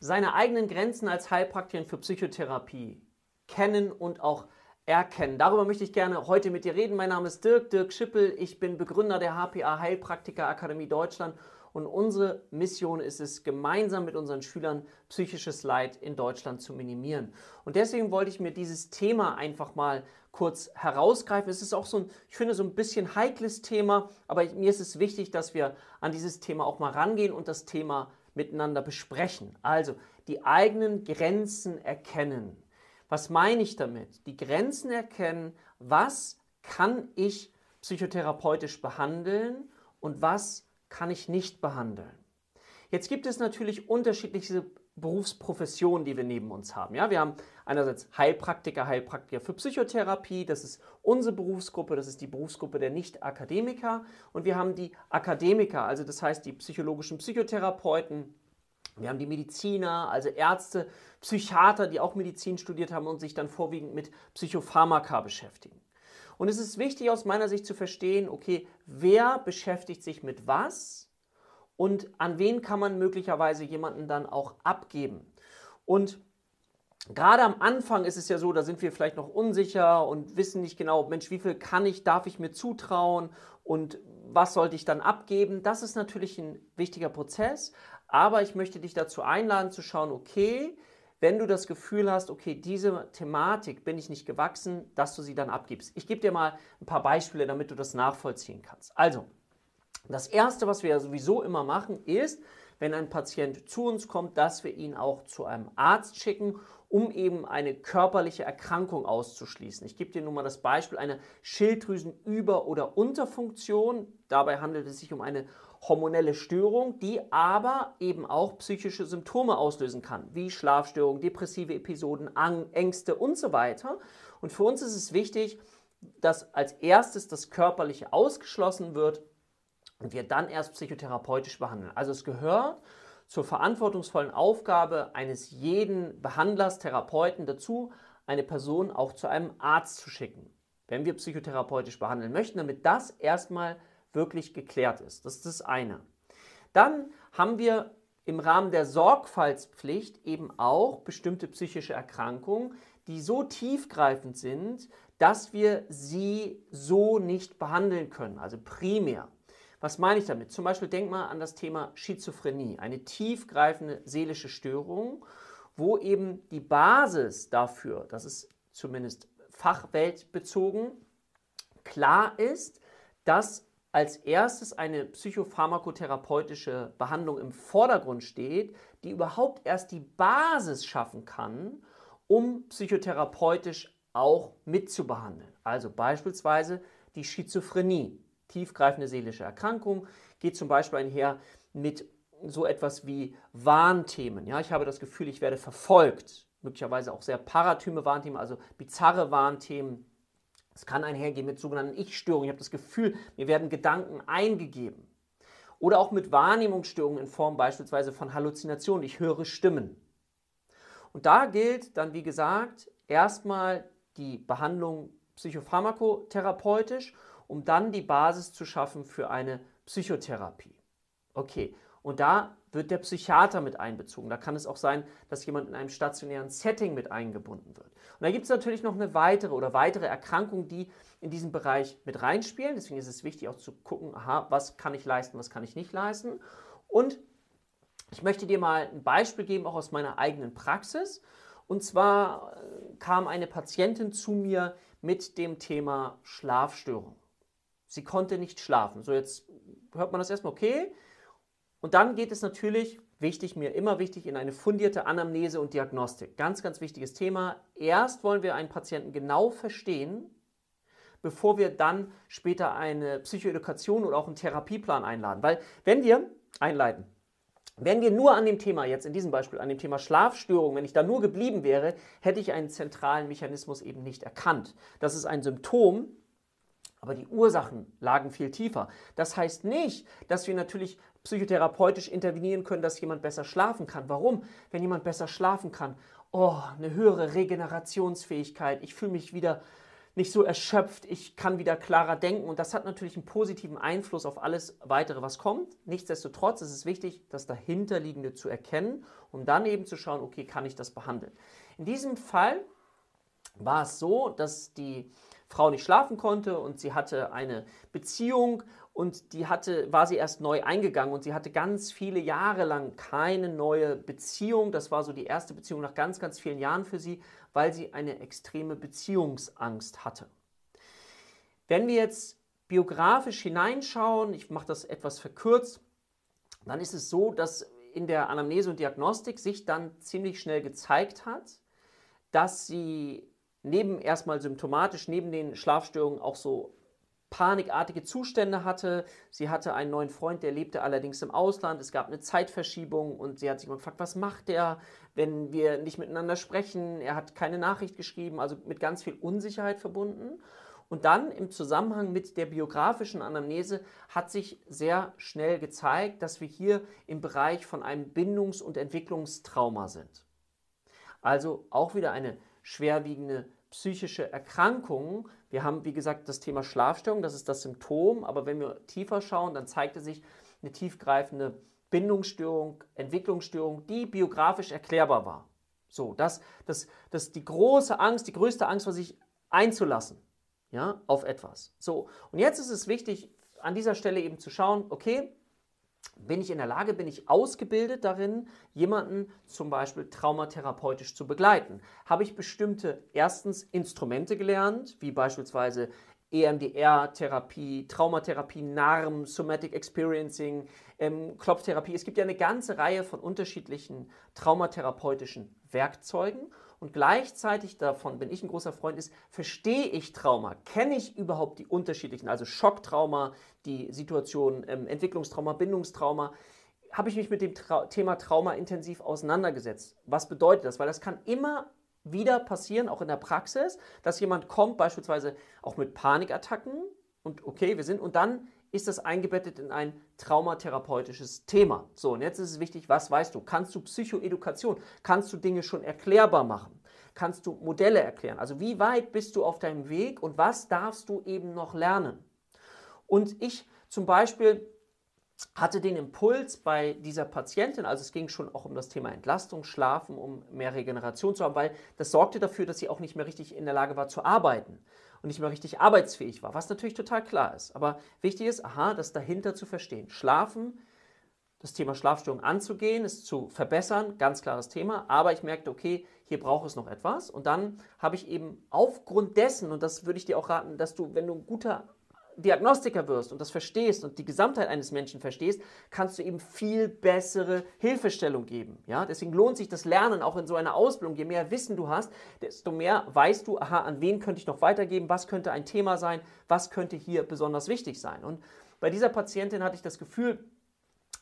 seine eigenen Grenzen als Heilpraktikerin für Psychotherapie kennen und auch erkennen. Darüber möchte ich gerne heute mit dir reden. Mein Name ist Dirk, Dirk Schippel. Ich bin Begründer der HPA Heilpraktiker Akademie Deutschland und unsere Mission ist es, gemeinsam mit unseren Schülern psychisches Leid in Deutschland zu minimieren. Und deswegen wollte ich mir dieses Thema einfach mal kurz herausgreifen. Es ist auch so ein, ich finde, so ein bisschen heikles Thema, aber mir ist es wichtig, dass wir an dieses Thema auch mal rangehen und das Thema miteinander besprechen. Also die eigenen Grenzen erkennen. Was meine ich damit? Die Grenzen erkennen, was kann ich psychotherapeutisch behandeln und was kann ich nicht behandeln. Jetzt gibt es natürlich unterschiedliche Berufsprofessionen, die wir neben uns haben. Ja, wir haben einerseits Heilpraktiker, Heilpraktiker für Psychotherapie, das ist unsere Berufsgruppe, das ist die Berufsgruppe der Nicht-Akademiker und wir haben die Akademiker, also das heißt die psychologischen Psychotherapeuten, wir haben die Mediziner, also Ärzte, Psychiater, die auch Medizin studiert haben und sich dann vorwiegend mit Psychopharmaka beschäftigen. Und es ist wichtig aus meiner Sicht zu verstehen, okay, wer beschäftigt sich mit was und an wen kann man möglicherweise jemanden dann auch abgeben. Und gerade am Anfang ist es ja so, da sind wir vielleicht noch unsicher und wissen nicht genau, Mensch, wie viel kann ich, darf ich mir zutrauen und was sollte ich dann abgeben. Das ist natürlich ein wichtiger Prozess, aber ich möchte dich dazu einladen zu schauen, okay, wenn du das Gefühl hast, okay, diese Thematik bin ich nicht gewachsen, dass du sie dann abgibst. Ich gebe dir mal ein paar Beispiele, damit du das nachvollziehen kannst. Also, das Erste, was wir sowieso immer machen, ist, wenn ein Patient zu uns kommt, dass wir ihn auch zu einem Arzt schicken, um eben eine körperliche Erkrankung auszuschließen. Ich gebe dir nun mal das Beispiel einer Schilddrüsenüber- oder Unterfunktion. Dabei handelt es sich um eine hormonelle Störung, die aber eben auch psychische Symptome auslösen kann, wie Schlafstörungen, depressive Episoden, Ängste und so weiter. Und für uns ist es wichtig, dass als erstes das Körperliche ausgeschlossen wird und wir dann erst psychotherapeutisch behandeln. Also es gehört zur verantwortungsvollen Aufgabe eines jeden Behandlers, Therapeuten dazu, eine Person auch zu einem Arzt zu schicken, wenn wir psychotherapeutisch behandeln möchten, damit das erstmal wirklich geklärt ist. Das ist das eine. Dann haben wir im Rahmen der Sorgfaltspflicht eben auch bestimmte psychische Erkrankungen, die so tiefgreifend sind, dass wir sie so nicht behandeln können, also primär. Was meine ich damit? Zum Beispiel denk mal an das Thema Schizophrenie, eine tiefgreifende seelische Störung, wo eben die Basis dafür, das ist zumindest fachweltbezogen, klar ist, dass als erstes eine psychopharmakotherapeutische Behandlung im Vordergrund steht, die überhaupt erst die Basis schaffen kann, um psychotherapeutisch auch mitzubehandeln. Also beispielsweise die Schizophrenie, tiefgreifende seelische Erkrankung, geht zum Beispiel einher mit so etwas wie Warnthemen. Ja, ich habe das Gefühl, ich werde verfolgt, möglicherweise auch sehr paratyme Warnthemen, also bizarre Warnthemen, es kann einhergehen mit sogenannten Ich-Störungen. Ich habe das Gefühl, mir werden Gedanken eingegeben. Oder auch mit Wahrnehmungsstörungen in Form beispielsweise von Halluzinationen. Ich höre Stimmen. Und da gilt dann, wie gesagt, erstmal die Behandlung psychopharmakotherapeutisch, um dann die Basis zu schaffen für eine Psychotherapie. Okay, und da wird der Psychiater mit einbezogen. Da kann es auch sein, dass jemand in einem stationären Setting mit eingebunden wird. Und da gibt es natürlich noch eine weitere oder weitere Erkrankungen, die in diesen Bereich mit reinspielen. Deswegen ist es wichtig auch zu gucken, aha, was kann ich leisten, was kann ich nicht leisten. Und ich möchte dir mal ein Beispiel geben, auch aus meiner eigenen Praxis. Und zwar äh, kam eine Patientin zu mir mit dem Thema Schlafstörung. Sie konnte nicht schlafen. So, jetzt hört man das erstmal, okay, und dann geht es natürlich, wichtig, mir immer wichtig, in eine fundierte Anamnese und Diagnostik. Ganz, ganz wichtiges Thema. Erst wollen wir einen Patienten genau verstehen, bevor wir dann später eine Psychoedukation oder auch einen Therapieplan einladen. Weil wenn wir einleiten, wenn wir nur an dem Thema, jetzt in diesem Beispiel, an dem Thema Schlafstörung, wenn ich da nur geblieben wäre, hätte ich einen zentralen Mechanismus eben nicht erkannt. Das ist ein Symptom, aber die Ursachen lagen viel tiefer. Das heißt nicht, dass wir natürlich psychotherapeutisch intervenieren können, dass jemand besser schlafen kann. Warum? Wenn jemand besser schlafen kann, oh, eine höhere Regenerationsfähigkeit, ich fühle mich wieder nicht so erschöpft, ich kann wieder klarer denken und das hat natürlich einen positiven Einfluss auf alles weitere, was kommt. Nichtsdestotrotz ist es wichtig, das dahinterliegende zu erkennen, um dann eben zu schauen, okay, kann ich das behandeln. In diesem Fall war es so, dass die Frau nicht schlafen konnte und sie hatte eine Beziehung und die hatte, war sie erst neu eingegangen und sie hatte ganz viele Jahre lang keine neue Beziehung. Das war so die erste Beziehung nach ganz, ganz vielen Jahren für sie, weil sie eine extreme Beziehungsangst hatte. Wenn wir jetzt biografisch hineinschauen, ich mache das etwas verkürzt, dann ist es so, dass in der Anamnese und Diagnostik sich dann ziemlich schnell gezeigt hat, dass sie neben erstmal symptomatisch, neben den Schlafstörungen auch so panikartige Zustände hatte. Sie hatte einen neuen Freund, der lebte allerdings im Ausland. Es gab eine Zeitverschiebung und sie hat sich gefragt, was macht der, wenn wir nicht miteinander sprechen? Er hat keine Nachricht geschrieben, also mit ganz viel Unsicherheit verbunden. Und dann im Zusammenhang mit der biografischen Anamnese hat sich sehr schnell gezeigt, dass wir hier im Bereich von einem Bindungs- und Entwicklungstrauma sind. Also auch wieder eine schwerwiegende psychische Erkrankung. Wir haben, wie gesagt, das Thema Schlafstörung, das ist das Symptom, aber wenn wir tiefer schauen, dann zeigte sich eine tiefgreifende Bindungsstörung, Entwicklungsstörung, die biografisch erklärbar war. So, das, das, das die große Angst, die größte Angst war, sich einzulassen ja, auf etwas. So, und jetzt ist es wichtig, an dieser Stelle eben zu schauen, okay, bin ich in der Lage, bin ich ausgebildet darin, jemanden zum Beispiel traumatherapeutisch zu begleiten? Habe ich bestimmte, erstens Instrumente gelernt, wie beispielsweise EMDR-Therapie, Traumatherapie, NARM, Somatic Experiencing, ähm, Klopftherapie. Es gibt ja eine ganze Reihe von unterschiedlichen traumatherapeutischen Werkzeugen und gleichzeitig, davon bin ich ein großer Freund, ist, verstehe ich Trauma? Kenne ich überhaupt die unterschiedlichen, also Schocktrauma, die Situation, ähm, Entwicklungstrauma, Bindungstrauma? Habe ich mich mit dem Tra Thema Trauma intensiv auseinandergesetzt? Was bedeutet das? Weil das kann immer wieder passieren, auch in der Praxis, dass jemand kommt, beispielsweise auch mit Panikattacken und okay, wir sind, und dann ist das eingebettet in ein traumatherapeutisches Thema. So, und jetzt ist es wichtig, was weißt du? Kannst du Psychoedukation? Kannst du Dinge schon erklärbar machen? Kannst du Modelle erklären? Also wie weit bist du auf deinem Weg und was darfst du eben noch lernen? Und ich zum Beispiel hatte den Impuls bei dieser Patientin, also es ging schon auch um das Thema Entlastung, Schlafen, um mehr Regeneration zu haben, weil das sorgte dafür, dass sie auch nicht mehr richtig in der Lage war zu arbeiten und nicht mehr richtig arbeitsfähig war, was natürlich total klar ist. Aber wichtig ist, aha, das dahinter zu verstehen. Schlafen, das Thema Schlafstörung anzugehen, es zu verbessern, ganz klares Thema. Aber ich merkte, okay, hier braucht es noch etwas. Und dann habe ich eben aufgrund dessen, und das würde ich dir auch raten, dass du, wenn du ein guter Diagnostiker wirst und das verstehst und die Gesamtheit eines Menschen verstehst, kannst du eben viel bessere Hilfestellung geben. Ja? Deswegen lohnt sich das Lernen auch in so einer Ausbildung. Je mehr Wissen du hast, desto mehr weißt du, aha, an wen könnte ich noch weitergeben, was könnte ein Thema sein, was könnte hier besonders wichtig sein. Und bei dieser Patientin hatte ich das Gefühl,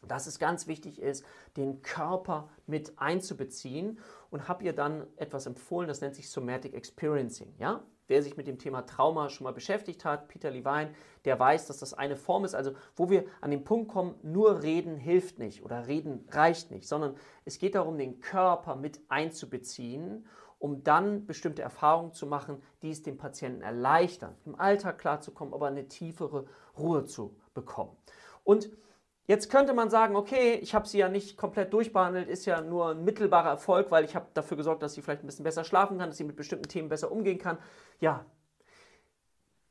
dass es ganz wichtig ist, den Körper mit einzubeziehen und habe ihr dann etwas empfohlen, das nennt sich Somatic Experiencing. Ja? Wer sich mit dem Thema Trauma schon mal beschäftigt hat, Peter Levine, der weiß, dass das eine Form ist, also wo wir an den Punkt kommen, nur reden hilft nicht oder reden reicht nicht, sondern es geht darum, den Körper mit einzubeziehen, um dann bestimmte Erfahrungen zu machen, die es dem Patienten erleichtern, im Alltag klarzukommen, aber eine tiefere Ruhe zu bekommen. Und Jetzt könnte man sagen, okay, ich habe sie ja nicht komplett durchbehandelt, ist ja nur ein mittelbarer Erfolg, weil ich habe dafür gesorgt, dass sie vielleicht ein bisschen besser schlafen kann, dass sie mit bestimmten Themen besser umgehen kann. Ja.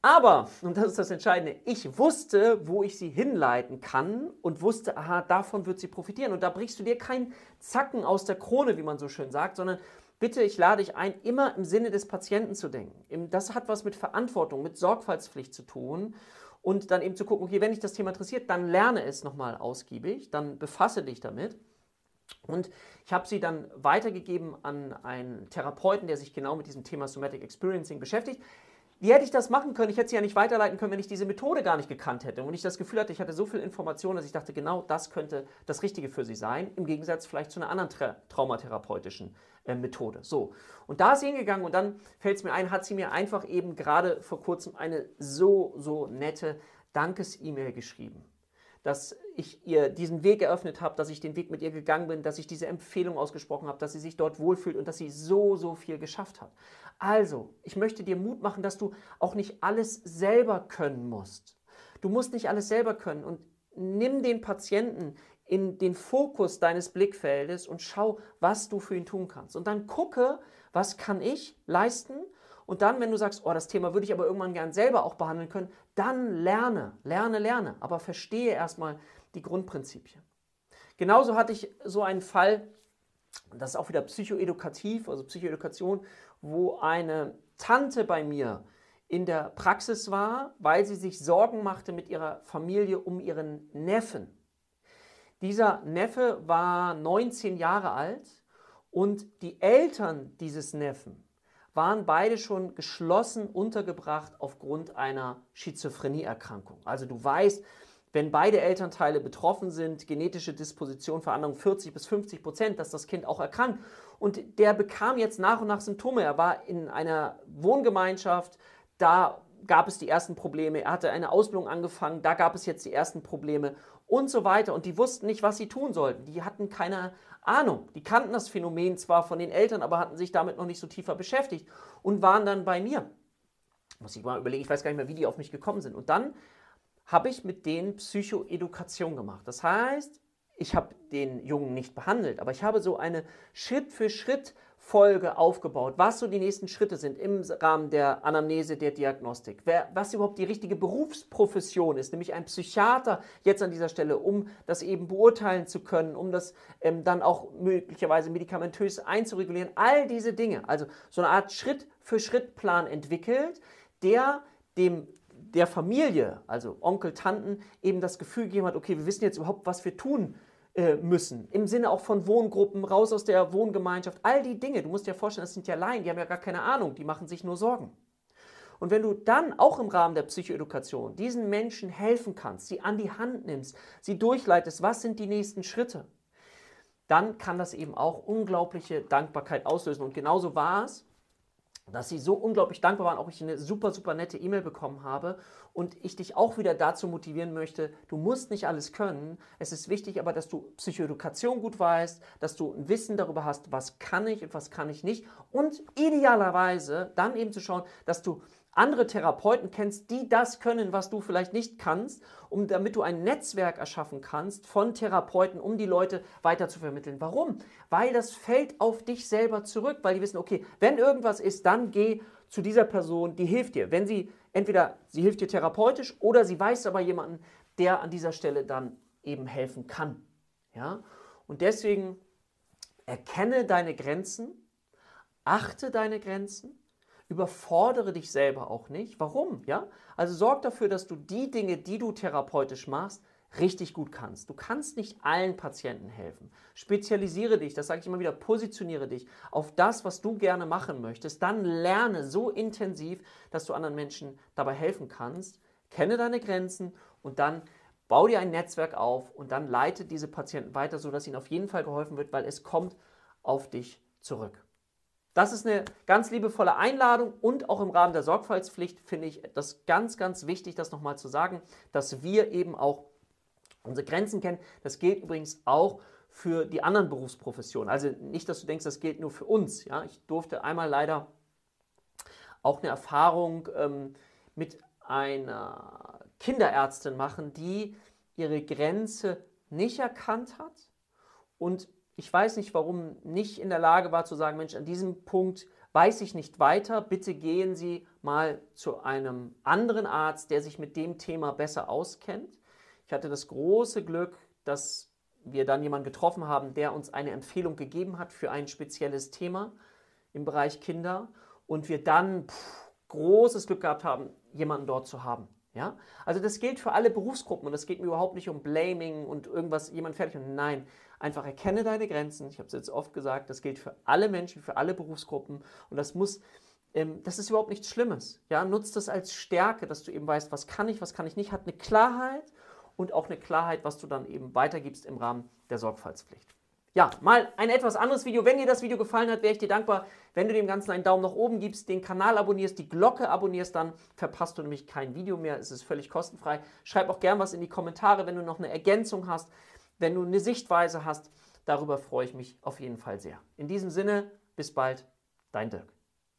Aber, und das ist das Entscheidende, ich wusste, wo ich sie hinleiten kann und wusste, aha, davon wird sie profitieren. Und da brichst du dir keinen Zacken aus der Krone, wie man so schön sagt, sondern bitte, ich lade dich ein, immer im Sinne des Patienten zu denken. Das hat was mit Verantwortung, mit Sorgfaltspflicht zu tun und dann eben zu gucken, okay, wenn dich das Thema interessiert, dann lerne es nochmal ausgiebig, dann befasse dich damit. Und ich habe sie dann weitergegeben an einen Therapeuten, der sich genau mit diesem Thema Somatic Experiencing beschäftigt. Wie hätte ich das machen können? Ich hätte sie ja nicht weiterleiten können, wenn ich diese Methode gar nicht gekannt hätte. Und ich das Gefühl hatte, ich hatte so viel Information, dass ich dachte, genau das könnte das Richtige für sie sein, im Gegensatz vielleicht zu einer anderen tra traumatherapeutischen äh, Methode. So, und da ist sie hingegangen und dann fällt es mir ein, hat sie mir einfach eben gerade vor kurzem eine so, so nette Dankes-E-Mail geschrieben. Dass ich ihr diesen Weg eröffnet habe, dass ich den Weg mit ihr gegangen bin, dass ich diese Empfehlung ausgesprochen habe, dass sie sich dort wohlfühlt und dass sie so, so viel geschafft hat. Also, ich möchte dir Mut machen, dass du auch nicht alles selber können musst. Du musst nicht alles selber können und nimm den Patienten in den Fokus deines Blickfeldes und schau, was du für ihn tun kannst. Und dann gucke, was kann ich leisten und dann, wenn du sagst, oh, das Thema würde ich aber irgendwann gern selber auch behandeln können, dann lerne, lerne, lerne, aber verstehe erstmal die Grundprinzipien. Genauso hatte ich so einen Fall, das ist auch wieder psychoedukativ, also Psychoedukation, wo eine Tante bei mir in der Praxis war, weil sie sich Sorgen machte mit ihrer Familie um ihren Neffen. Dieser Neffe war 19 Jahre alt und die Eltern dieses Neffen waren beide schon geschlossen untergebracht aufgrund einer Schizophrenieerkrankung. Also du weißt, wenn beide Elternteile betroffen sind, genetische Disposition, Veränderung 40 bis 50 Prozent, dass das Kind auch erkrankt. Und der bekam jetzt nach und nach Symptome. Er war in einer Wohngemeinschaft, da gab es die ersten Probleme. Er hatte eine Ausbildung angefangen, da gab es jetzt die ersten Probleme und so weiter. Und die wussten nicht, was sie tun sollten. Die hatten keine Ahnung. Die kannten das Phänomen zwar von den Eltern, aber hatten sich damit noch nicht so tiefer beschäftigt und waren dann bei mir. Muss ich mal überlegen, ich weiß gar nicht mehr, wie die auf mich gekommen sind. Und dann habe ich mit denen Psychoedukation gemacht. Das heißt, ich habe den Jungen nicht behandelt, aber ich habe so eine Schritt für Schritt Folge aufgebaut, was so die nächsten Schritte sind im Rahmen der Anamnese, der Diagnostik, wer, was überhaupt die richtige Berufsprofession ist, nämlich ein Psychiater jetzt an dieser Stelle, um das eben beurteilen zu können, um das ähm, dann auch möglicherweise medikamentös einzuregulieren, all diese Dinge. Also so eine Art Schritt-für-Schritt-Plan entwickelt, der dem der Familie, also Onkel, Tanten, eben das Gefühl gegeben hat, okay, wir wissen jetzt überhaupt, was wir tun müssen. Im Sinne auch von Wohngruppen, raus aus der Wohngemeinschaft, all die Dinge. Du musst dir vorstellen, das sind ja Laien, die haben ja gar keine Ahnung, die machen sich nur Sorgen. Und wenn du dann auch im Rahmen der Psychoedukation diesen Menschen helfen kannst, sie an die Hand nimmst, sie durchleitest, was sind die nächsten Schritte, dann kann das eben auch unglaubliche Dankbarkeit auslösen. Und genauso war es dass sie so unglaublich dankbar waren, auch ich eine super, super nette E-Mail bekommen habe und ich dich auch wieder dazu motivieren möchte, du musst nicht alles können. Es ist wichtig aber, dass du Psychoedukation gut weißt, dass du ein Wissen darüber hast, was kann ich und was kann ich nicht und idealerweise dann eben zu schauen, dass du andere Therapeuten kennst, die das können, was du vielleicht nicht kannst, um damit du ein Netzwerk erschaffen kannst von Therapeuten, um die Leute weiter zu vermitteln. Warum? Weil das fällt auf dich selber zurück, weil die wissen, okay, wenn irgendwas ist, dann geh zu dieser Person, die hilft dir. Wenn sie entweder sie hilft dir therapeutisch oder sie weiß aber jemanden, der an dieser Stelle dann eben helfen kann. Ja? Und deswegen erkenne deine Grenzen, achte deine Grenzen Überfordere dich selber auch nicht. Warum? Ja? Also sorg dafür, dass du die Dinge, die du therapeutisch machst, richtig gut kannst. Du kannst nicht allen Patienten helfen. Spezialisiere dich, das sage ich immer wieder, positioniere dich auf das, was du gerne machen möchtest. Dann lerne so intensiv, dass du anderen Menschen dabei helfen kannst. Kenne deine Grenzen und dann bau dir ein Netzwerk auf und dann leite diese Patienten weiter, sodass ihnen auf jeden Fall geholfen wird, weil es kommt auf dich zurück. Das ist eine ganz liebevolle Einladung und auch im Rahmen der Sorgfaltspflicht finde ich das ganz, ganz wichtig, das nochmal zu sagen, dass wir eben auch unsere Grenzen kennen. Das gilt übrigens auch für die anderen Berufsprofessionen. Also nicht, dass du denkst, das gilt nur für uns. Ja? Ich durfte einmal leider auch eine Erfahrung ähm, mit einer Kinderärztin machen, die ihre Grenze nicht erkannt hat und ich weiß nicht, warum nicht in der Lage war zu sagen, Mensch, an diesem Punkt weiß ich nicht weiter, bitte gehen Sie mal zu einem anderen Arzt, der sich mit dem Thema besser auskennt. Ich hatte das große Glück, dass wir dann jemanden getroffen haben, der uns eine Empfehlung gegeben hat für ein spezielles Thema im Bereich Kinder und wir dann pff, großes Glück gehabt haben, jemanden dort zu haben. Ja? Also das gilt für alle Berufsgruppen und es geht mir überhaupt nicht um Blaming und irgendwas, jemand fertig nein, Einfach erkenne deine Grenzen. Ich habe es jetzt oft gesagt, das gilt für alle Menschen, für alle Berufsgruppen und das muss ähm, das ist überhaupt nichts Schlimmes. Ja, nutzt das als Stärke, dass du eben weißt, was kann ich, was kann ich nicht, hat eine Klarheit und auch eine Klarheit, was du dann eben weitergibst im Rahmen der Sorgfaltspflicht. Ja, mal ein etwas anderes Video. Wenn dir das Video gefallen hat, wäre ich dir dankbar, wenn du dem Ganzen einen Daumen nach oben gibst, den Kanal abonnierst, die Glocke abonnierst, dann verpasst du nämlich kein Video mehr. Es ist völlig kostenfrei. Schreib auch gern was in die Kommentare, wenn du noch eine Ergänzung hast wenn du eine Sichtweise hast. Darüber freue ich mich auf jeden Fall sehr. In diesem Sinne, bis bald, dein Dirk.